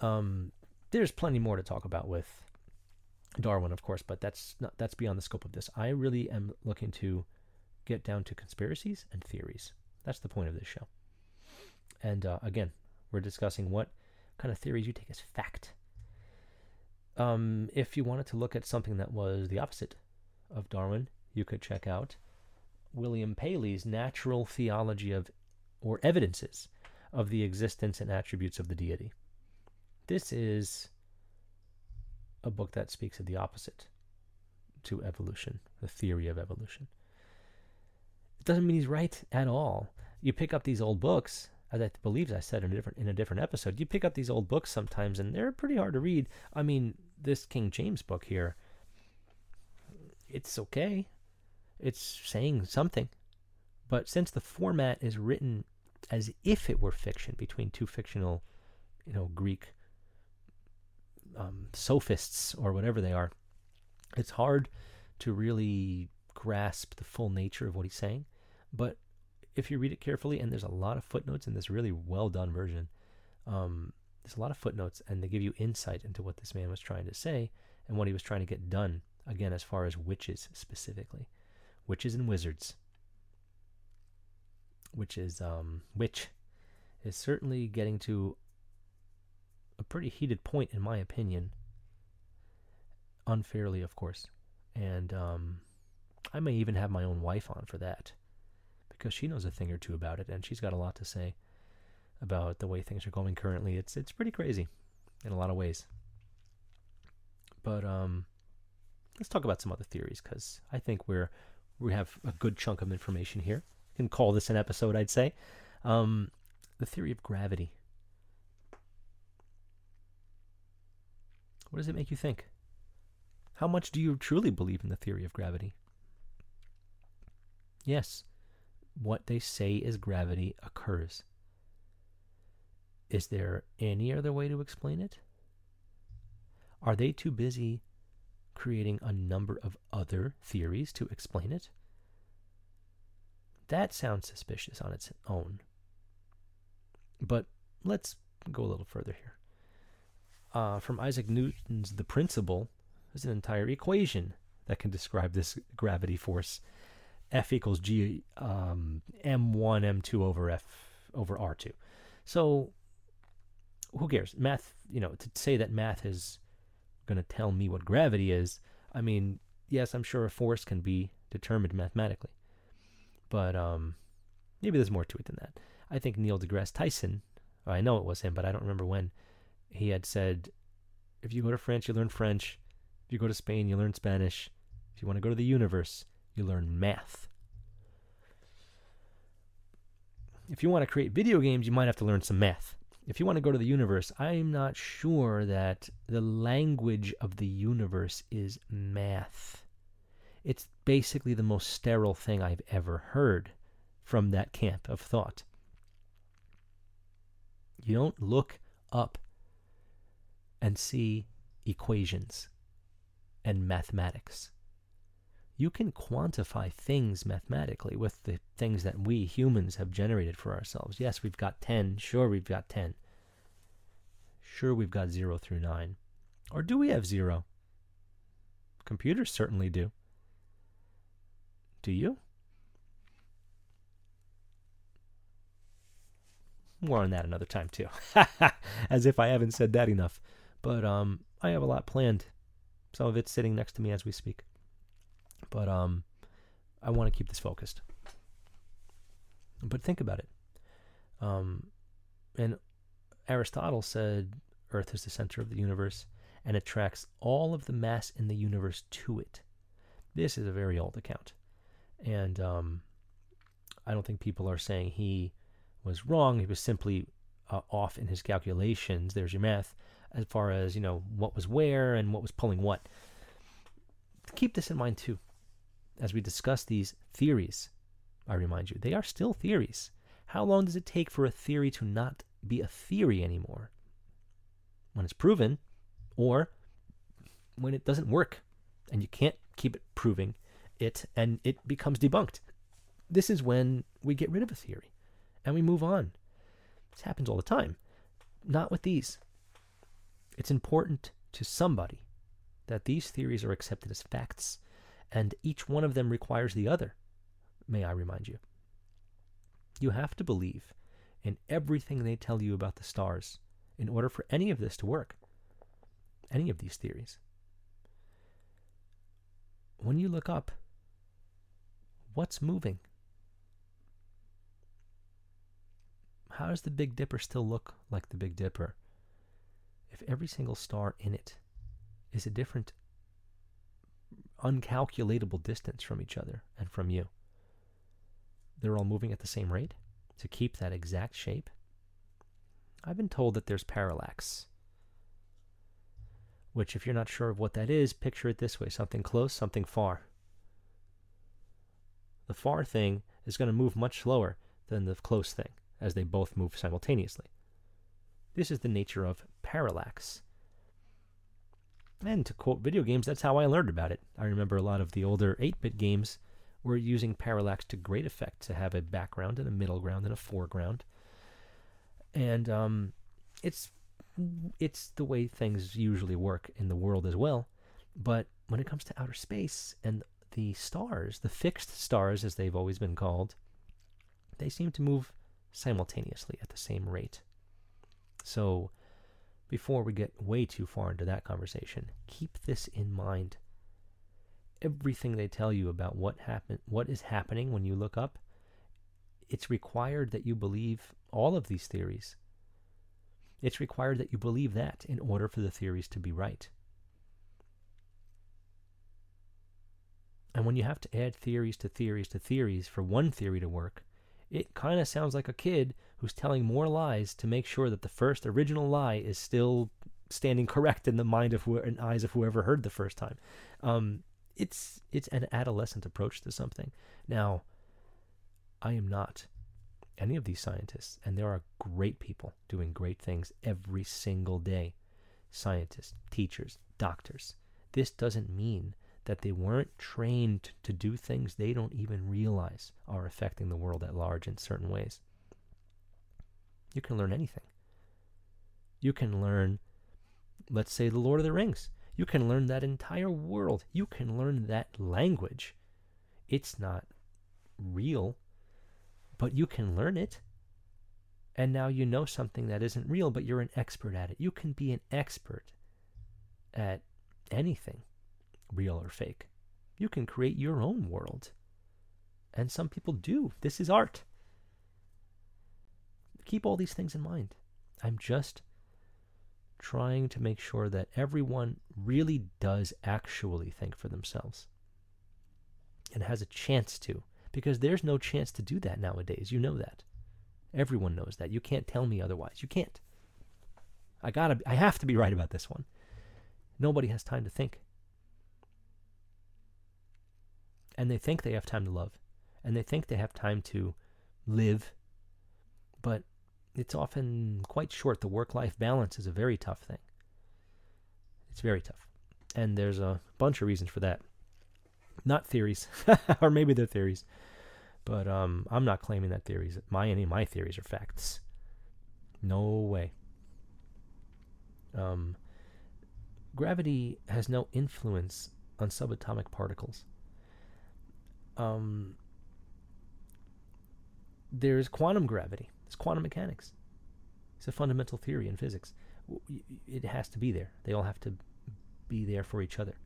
Um, there's plenty more to talk about with Darwin, of course, but that's not that's beyond the scope of this. I really am looking to get down to conspiracies and theories. That's the point of this show. And uh, again, we're discussing what kind of theories you take as fact. Um, if you wanted to look at something that was the opposite of Darwin, you could check out William Paley's Natural Theology of or Evidences of the Existence and Attributes of the Deity. This is a book that speaks of the opposite to evolution, the theory of evolution. It doesn't mean he's right at all. You pick up these old books, as I believe I said in a different in a different episode. You pick up these old books sometimes, and they're pretty hard to read. I mean, this King James book here, it's okay. It's saying something, but since the format is written as if it were fiction between two fictional, you know, Greek um, sophists or whatever they are, it's hard to really grasp the full nature of what he's saying. But if you read it carefully, and there's a lot of footnotes in this really well done version, um, there's a lot of footnotes, and they give you insight into what this man was trying to say and what he was trying to get done. Again, as far as witches specifically, witches and wizards, which is um, which is certainly getting to a pretty heated point, in my opinion. Unfairly, of course. And um, I may even have my own wife on for that because she knows a thing or two about it and she's got a lot to say about the way things are going currently. It's it's pretty crazy in a lot of ways. But um, let's talk about some other theories because I think we're we have a good chunk of information here. Can call this an episode, I'd say. Um, the theory of gravity. What does it make you think? How much do you truly believe in the theory of gravity? Yes, what they say is gravity occurs. Is there any other way to explain it? Are they too busy creating a number of other theories to explain it? That sounds suspicious on its own. But let's go a little further here uh, from Isaac Newton's The Principle, there's an entire equation that can describe this gravity force. F equals G um, M1 M2 over F over R2. So who cares? Math, you know, to say that math is going to tell me what gravity is, I mean, yes, I'm sure a force can be determined mathematically. But um, maybe there's more to it than that. I think Neil deGrasse Tyson, I know it was him, but I don't remember when, he had said, if you go to France, you learn French. If you go to Spain, you learn Spanish. If you want to go to the universe, you learn math. If you want to create video games, you might have to learn some math. If you want to go to the universe, I'm not sure that the language of the universe is math. It's basically the most sterile thing I've ever heard from that camp of thought. You don't look up and see equations and mathematics. You can quantify things mathematically with the things that we humans have generated for ourselves. Yes, we've got 10. Sure, we've got 10. Sure, we've got 0 through 9. Or do we have 0? Computers certainly do. Do you? More on that another time, too. As if I haven't said that enough. But um, I have a lot planned. Some of it's sitting next to me as we speak. But um, I want to keep this focused. But think about it. Um, and Aristotle said Earth is the center of the universe and attracts all of the mass in the universe to it. This is a very old account. And um, I don't think people are saying he was wrong. He was simply uh, off in his calculations. There's your math as far as, you know, what was where and what was pulling what. Keep this in mind too. As we discuss these theories, I remind you, they are still theories. How long does it take for a theory to not be a theory anymore? When it's proven, or when it doesn't work and you can't keep it proving it and it becomes debunked. This is when we get rid of a theory and we move on. This happens all the time. Not with these. It's important to somebody that these theories are accepted as facts, and each one of them requires the other, may I remind you. You have to believe in everything they tell you about the stars in order for any of this to work, any of these theories. When you look up, what's moving? How does the Big Dipper still look like the Big Dipper if every single star in it is a different, uncalculatable distance from each other and from you? They're all moving at the same rate to keep that exact shape? I've been told that there's parallax, which, if you're not sure of what that is, picture it this way something close, something far. The far thing is going to move much slower than the close thing as they both move simultaneously. This is the nature of parallax. And to quote video games, that's how I learned about it. I remember a lot of the older 8 bit games were using parallax to great effect to have a background and a middle ground and a foreground. And um, it's it's the way things usually work in the world as well. But when it comes to outer space and the stars, the fixed stars as they've always been called, they seem to move simultaneously at the same rate. So, before we get way too far into that conversation, keep this in mind. Everything they tell you about what happen what is happening when you look up, it's required that you believe all of these theories. It's required that you believe that in order for the theories to be right. And when you have to add theories to theories to theories for one theory to work, it kind of sounds like a kid who's telling more lies to make sure that the first original lie is still standing correct in the mind of who, and eyes of whoever heard the first time. Um, it's it's an adolescent approach to something. Now, I am not any of these scientists, and there are great people doing great things every single day. Scientists, teachers, doctors. This doesn't mean that they weren't trained to do things they don't even realize are affecting the world at large in certain ways. You can learn anything. You can learn, let's say, The Lord of the Rings. You can learn that entire world. You can learn that language. It's not real, but you can learn it. And now you know something that isn't real, but you're an expert at it. You can be an expert at anything real or fake. You can create your own world. And some people do. This is art. Keep all these things in mind. I'm just trying to make sure that everyone really does actually think for themselves and has a chance to, because there's no chance to do that nowadays. You know that. Everyone knows that. You can't tell me otherwise. You can't. I gotta. I have to be right about this one. Nobody has time to think. And they think they have time to love and they think they have time to live but it's often quite short. The work life balance is a very tough thing. It's very tough. And there's a bunch of reasons for that. Not theories or maybe they're theories but um, i'm not claiming that theories my any of my theories are facts. No way. Um, gravity has no influence on subatomic particles um, there's quantum gravity. It's quantum mechanics. It's a fundamental theory in physics. It has to be there. They all have to be there for each other.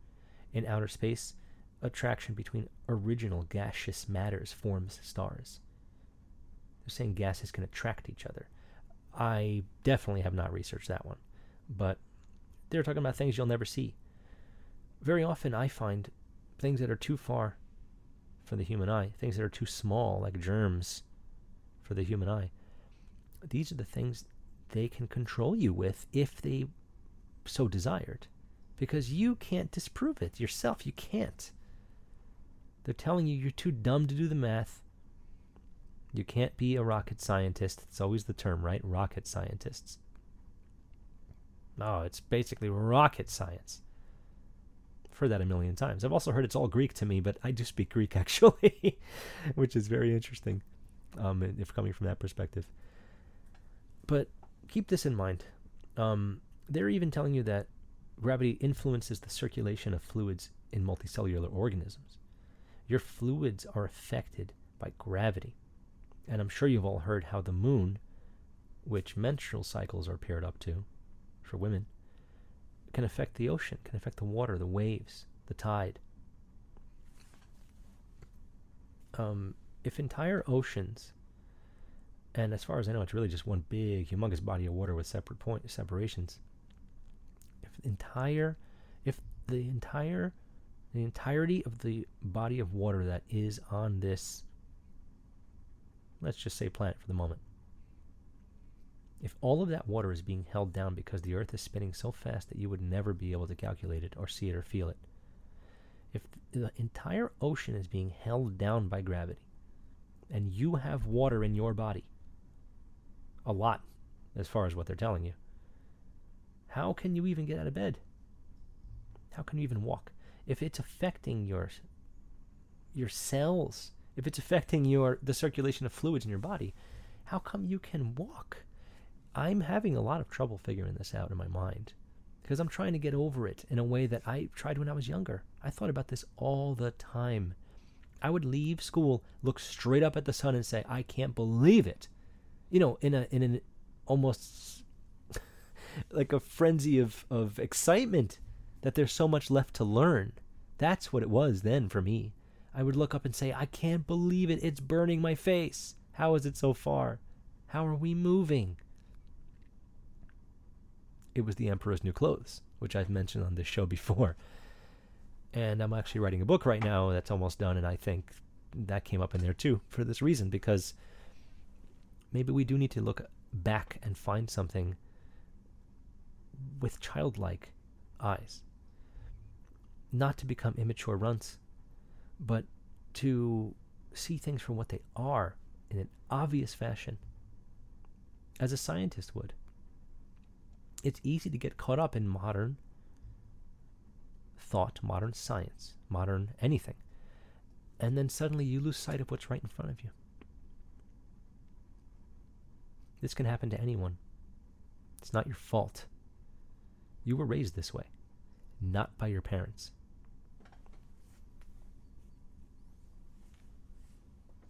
In outer space, attraction between original gaseous matters forms stars. They're saying gases can attract each other. I definitely have not researched that one, but they're talking about things you'll never see. Very often, I find things that are too far for the human eye, things that are too small, like germs, for the human eye. These are the things they can control you with if they so desired, because you can't disprove it yourself. You can't. They're telling you you're too dumb to do the math. You can't be a rocket scientist. It's always the term, right? Rocket scientists. No, it's basically rocket science. Heard that a million times. I've also heard it's all Greek to me, but I do speak Greek actually, which is very interesting um, if coming from that perspective. But keep this in mind. Um, they're even telling you that gravity influences the circulation of fluids in multicellular organisms. Your fluids are affected by gravity. And I'm sure you've all heard how the moon, which menstrual cycles are paired up to for women, can affect the ocean, can affect the water, the waves, the tide. Um, if entire oceans, and as far as I know, it's really just one big, humongous body of water with separate point separations. If entire, if the entire, the entirety of the body of water that is on this let's just say planet for the moment. If all of that water is being held down because the Earth is spinning so fast that you would never be able to calculate it or see it or feel it, if the entire ocean is being held down by gravity, and you have water in your body, a lot as far as what they're telling you, how can you even get out of bed? How can you even walk? If it's affecting your your cells, if it's affecting your the circulation of fluids in your body, how come you can walk? I'm having a lot of trouble figuring this out in my mind because I'm trying to get over it in a way that I tried when I was younger. I thought about this all the time. I would leave school, look straight up at the sun and say, "I can't believe it." You know, in a in an almost like a frenzy of of excitement that there's so much left to learn. That's what it was then for me. I would look up and say, I can't believe it. It's burning my face. How is it so far? How are we moving? It was The Emperor's New Clothes, which I've mentioned on this show before. And I'm actually writing a book right now that's almost done, and I think that came up in there too for this reason, because maybe we do need to look back and find something with childlike eyes. Not to become immature runts, but to see things for what they are in an obvious fashion, as a scientist would. It's easy to get caught up in modern thought, modern science, modern anything, and then suddenly you lose sight of what's right in front of you. This can happen to anyone. It's not your fault. You were raised this way, not by your parents.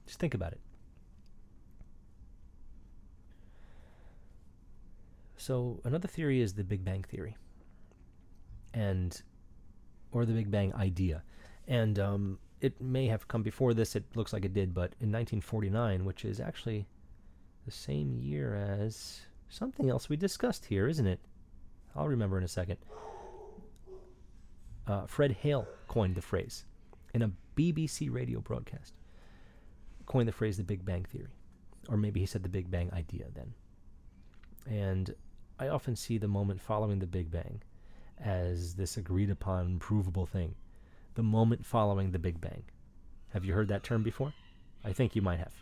Just think about it. So another theory is the Big Bang theory, and or the Big Bang idea, and um, it may have come before this. It looks like it did, but in 1949, which is actually the same year as something else we discussed here, isn't it? I'll remember in a second. Uh, Fred Hoyle coined the phrase in a BBC radio broadcast coined the phrase the Big Bang Theory. Or maybe he said the Big Bang idea then. And I often see the moment following the Big Bang as this agreed upon, provable thing. The moment following the Big Bang. Have you heard that term before? I think you might have.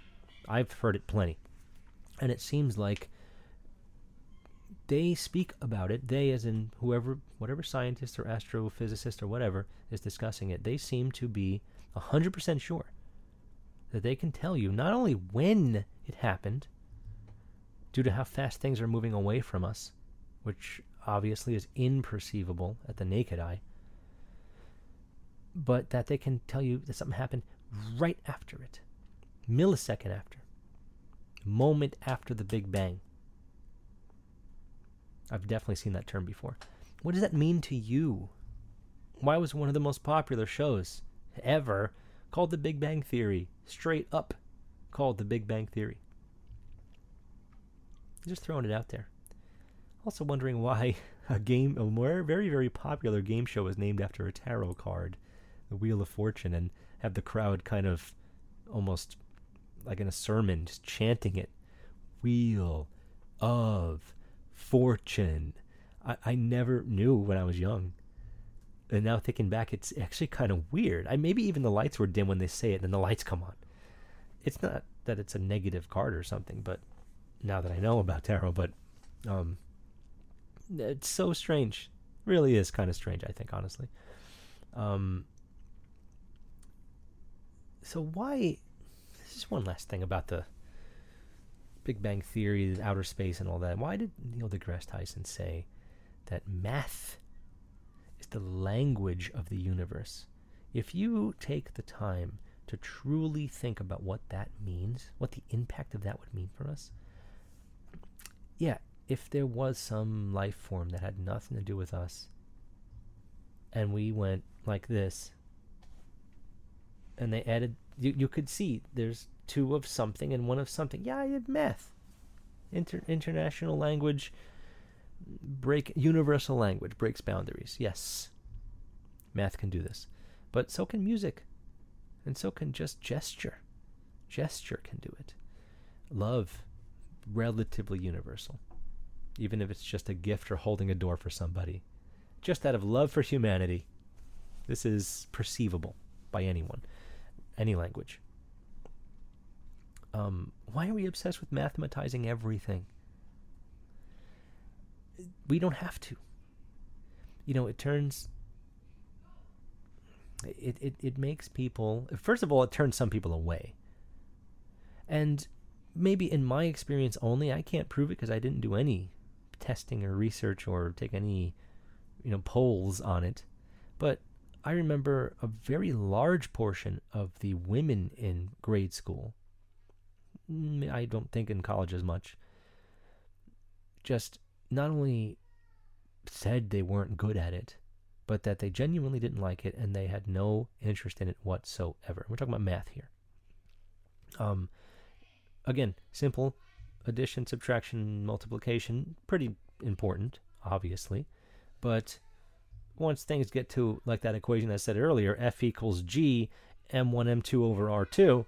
I've heard it plenty. And it seems like they speak about it, they as in whoever, whatever scientist or astrophysicist or whatever is discussing it, they seem to be 100% sure that they can tell you not only when it happened, due to how fast things are moving away from us, which obviously is imperceivable at the naked eye, but that they can tell you that something happened right after it, millisecond after, moment after the Big Bang. I've definitely seen that term before. What does that mean to you? Why was one of the most popular shows ever called The Big Bang Theory? straight up called the Big Bang Theory. Just throwing it out there. Also wondering why a game, a very very popular game show, is named after a tarot card, the Wheel of Fortune, and have the crowd kind of almost like in a sermon, just chanting it. Wheel of Fortune. I, I never knew when I was young. And now thinking back, it's actually kind of weird. I maybe even the lights were dim when they say it, and then the lights come on. It's not that it's a negative card or something, but now that I know about tarot, but um, it's so strange. Really is kind of strange, I think, honestly. Um, so why? This is one last thing about the Big Bang Theory, outer space, and all that. Why did Neil deGrasse Tyson say that math is the language of the universe? If you take the time to truly think about what that means, what the impact of that would mean for us, yeah, if there was some life form that had nothing to do with us, and we went like this, and they added, you, you could see there's two of something and one of something. Yeah, I did math. Inter- international language, break universal language breaks boundaries. Yes, math can do this, but so can music, and so can just gesture. Gesture can do it. Love, relatively universal even if it's just a gift or holding a door for somebody. Just out of love for humanity. This is perceivable by anyone, any language. Um, why are we obsessed with mathematizing everything? We don't have to. You know, it turns. It, it, it makes people. First of all, it turns some people away. And maybe in my experience only, I can't prove it because I didn't do any testing or research or take any, you know, polls on it. But I remember a very large portion of the women in grade school, mm, I don't think in college as much, just not only said they weren't good at it, but that they genuinely didn't like it and they had no interest in it whatsoever. We're talking about math here. Um, again, simple addition, subtraction, multiplication, pretty important, obviously. But once things get to like that equation I said earlier, F equals G, M1, M2 over R2,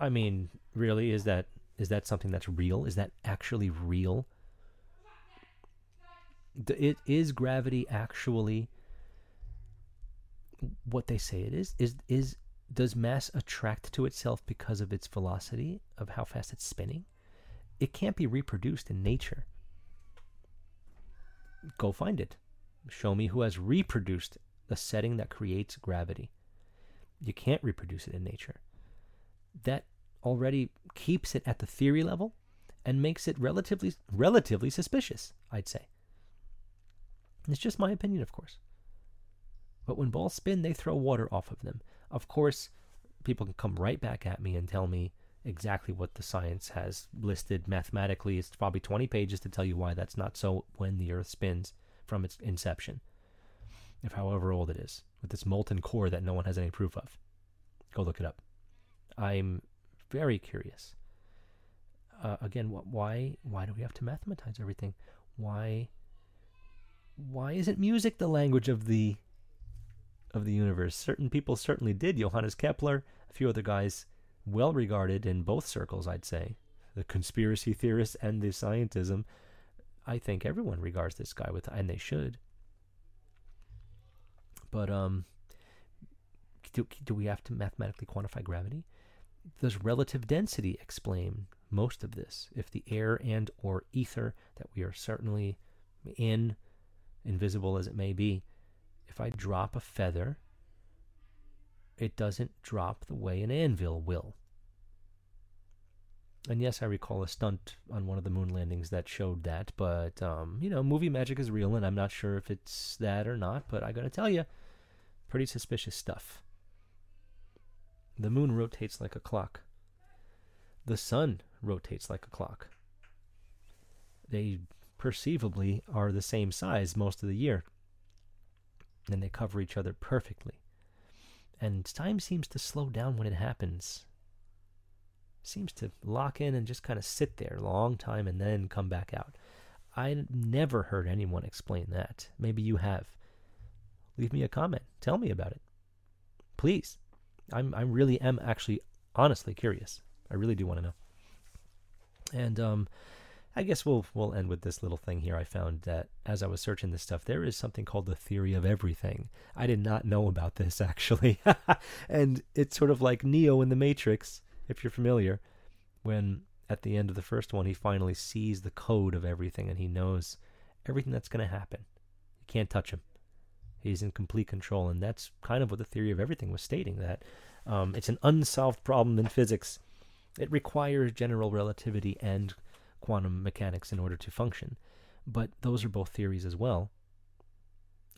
I mean, really, is that is that something that's real? Is that actually real? It is gravity actually what they say it is? Is is does mass attract to itself because of its velocity of how fast it's spinning? It can't be reproduced in nature. Go find it. Show me who has reproduced the setting that creates gravity. You can't reproduce it in nature. That already keeps it at the theory level and makes it relatively relatively suspicious, I'd say. It's just my opinion, of course. But when balls spin, they throw water off of them. Of course, people can come right back at me and tell me exactly what the science has listed mathematically. It's probably 20 pages to tell you why that's not so when the Earth spins from its inception, if however old it is, with this molten core that no one has any proof of. Go look it up. I'm very curious. Uh, again, wh- why why do we have to mathematize everything? Why why isn't music the language of the of the universe? Certain people certainly did. Johannes Kepler, a few other guys well regarded in both circles, I'd say. The conspiracy theorists and the scientism. I think everyone regards this guy with, and they should. But um, do, do we have to mathematically quantify gravity? Does relative density explain most of this? If the air and or ether that we are certainly in, invisible as it may be, if I drop a feather it doesn't drop the way an anvil will. And yes, I recall a stunt on one of the moon landings that showed that, but, um, you know, movie magic is real, and I'm not sure if it's that or not, but I gotta tell you, pretty suspicious stuff. The moon rotates like a clock. The sun rotates like a clock. They perceivably are the same size most of the year, and they cover each other perfectly and time seems to slow down when it happens. seems to lock in and just kind of sit there a long time and then come back out. I never heard anyone explain that. Maybe you have. Leave me a comment. Tell me about it. Please. I'm I really am actually honestly curious. I really do want to know. And um I guess we'll we'll end with this little thing here. I found that as I was searching this stuff, there is something called the theory of everything. I did not know about this actually, and it's sort of like Neo in the Matrix, if you're familiar, when at the end of the first one he finally sees the code of everything and he knows everything that's going to happen. You can't touch him. He's in complete control, and that's kind of what the theory of everything was stating. That um, it's an unsolved problem in physics. It requires general relativity and quantum mechanics in order to function. But those are both theories as well.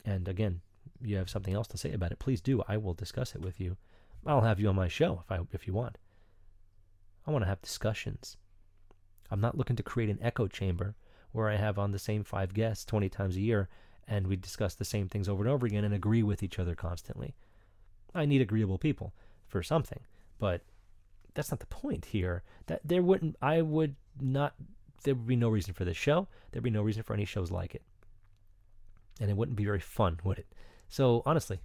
And again, you have something else to say about it, please do. I will discuss it with you. I'll have you on my show if I if you want. I want to have discussions. I'm not looking to create an echo chamber where I have on the same five guests 20 times a year and we discuss the same things over and over again and agree with each other constantly. I need agreeable people for something, but that's not the point here. That there wouldn't I would not there would be no reason for this show. There'd be no reason for any shows like it. And it wouldn't be very fun, would it? So honestly,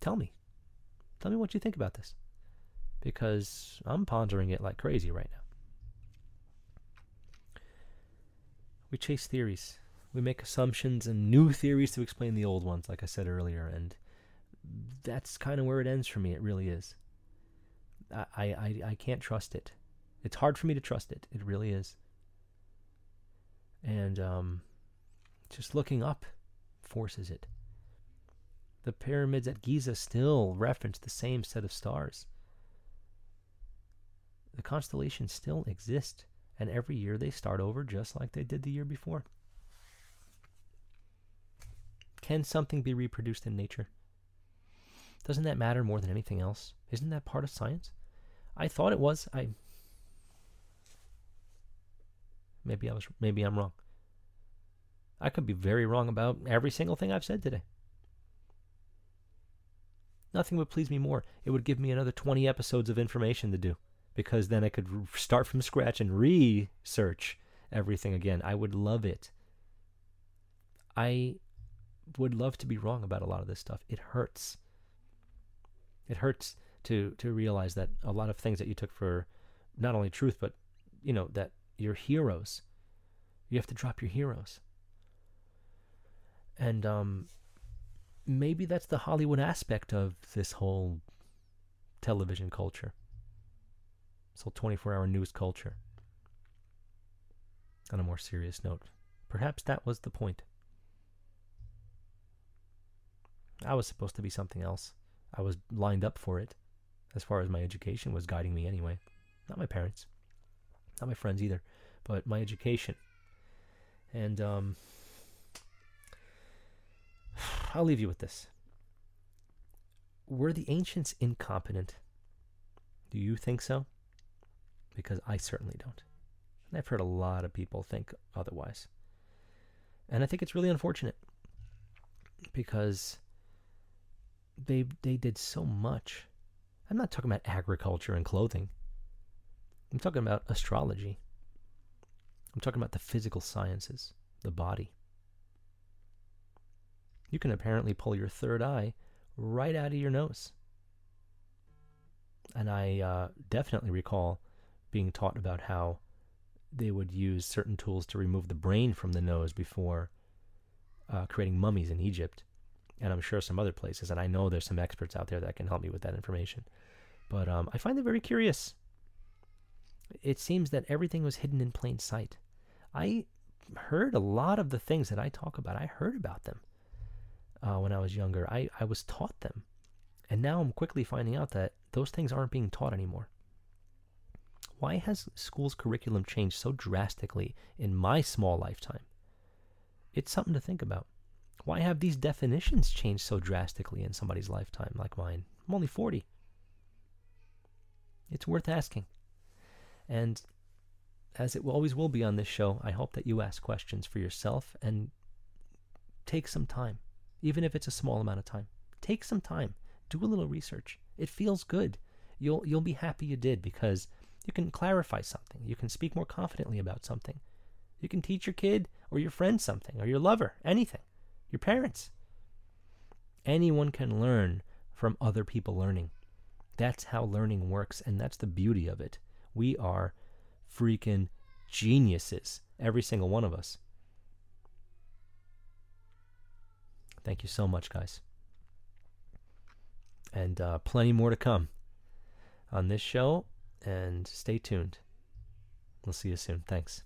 tell me. Tell me what you think about this. Because I'm pondering it like crazy right now. We chase theories. We make assumptions and new theories to explain the old ones, like I said earlier, and that's kind of where it ends for me. It really is. I, I, I can't trust it. It's hard for me to trust it. It really is. And um, just looking up forces it. The pyramids at Giza still reference the same set of stars. The constellations still exist, and every year they start over just like they did the year before. Can something be reproduced in nature? Doesn't that matter more than anything else? Isn't that part of science? I thought it was. I Maybe I was maybe I'm wrong. I could be very wrong about every single thing I've said today. Nothing would please me more. It would give me another 20 episodes of information to do because then I could start from scratch and research everything again. I would love it. I would love to be wrong about a lot of this stuff. It hurts. It hurts to to realize that a lot of things that you took for not only truth but you know that your heroes. You have to drop your heroes. And um, maybe that's the Hollywood aspect of this whole television culture. This whole 24 hour news culture. On a more serious note, perhaps that was the point. I was supposed to be something else. I was lined up for it, as far as my education was guiding me anyway. Not my parents not my friends either, but my education. And um, I'll leave you with this. Were the ancients incompetent? Do you think so? Because I certainly don't. And I've heard a lot of people think otherwise. And I think it's really unfortunate because they they did so much. I'm not talking about agriculture and clothing. I'm talking about astrology. I'm talking about the physical sciences, the body. You can apparently pull your third eye right out of your nose. And I uh, definitely recall being taught about how they would use certain tools to remove the brain from the nose before uh, creating mummies in Egypt. And I'm sure some other places. And I know there's some experts out there that can help me with that information. But um, I find it very curious it seems that everything was hidden in plain sight. I heard a lot of the things that I talk about. I heard about them uh, when I was younger. I, I was taught them. And now I'm quickly finding out that those things aren't being taught anymore. Why has school's curriculum changed so drastically in my small lifetime? It's something to think about. Why have these definitions changed so drastically in somebody's lifetime like mine? I'm only 40. It's worth asking. And as it always will be on this show, I hope that you ask questions for yourself and take some time, even if it's a small amount of time. Take some time, do a little research. It feels good. you'll you'll be happy you did because you can clarify something. You can speak more confidently about something. You can teach your kid or your friend something or your lover, anything. Your parents. Anyone can learn from other people learning. That's how learning works, and that's the beauty of it. We are freaking geniuses, every single one of us. Thank you so much, guys. And uh, plenty more to come on this show, and stay tuned. We'll see you soon. Thanks.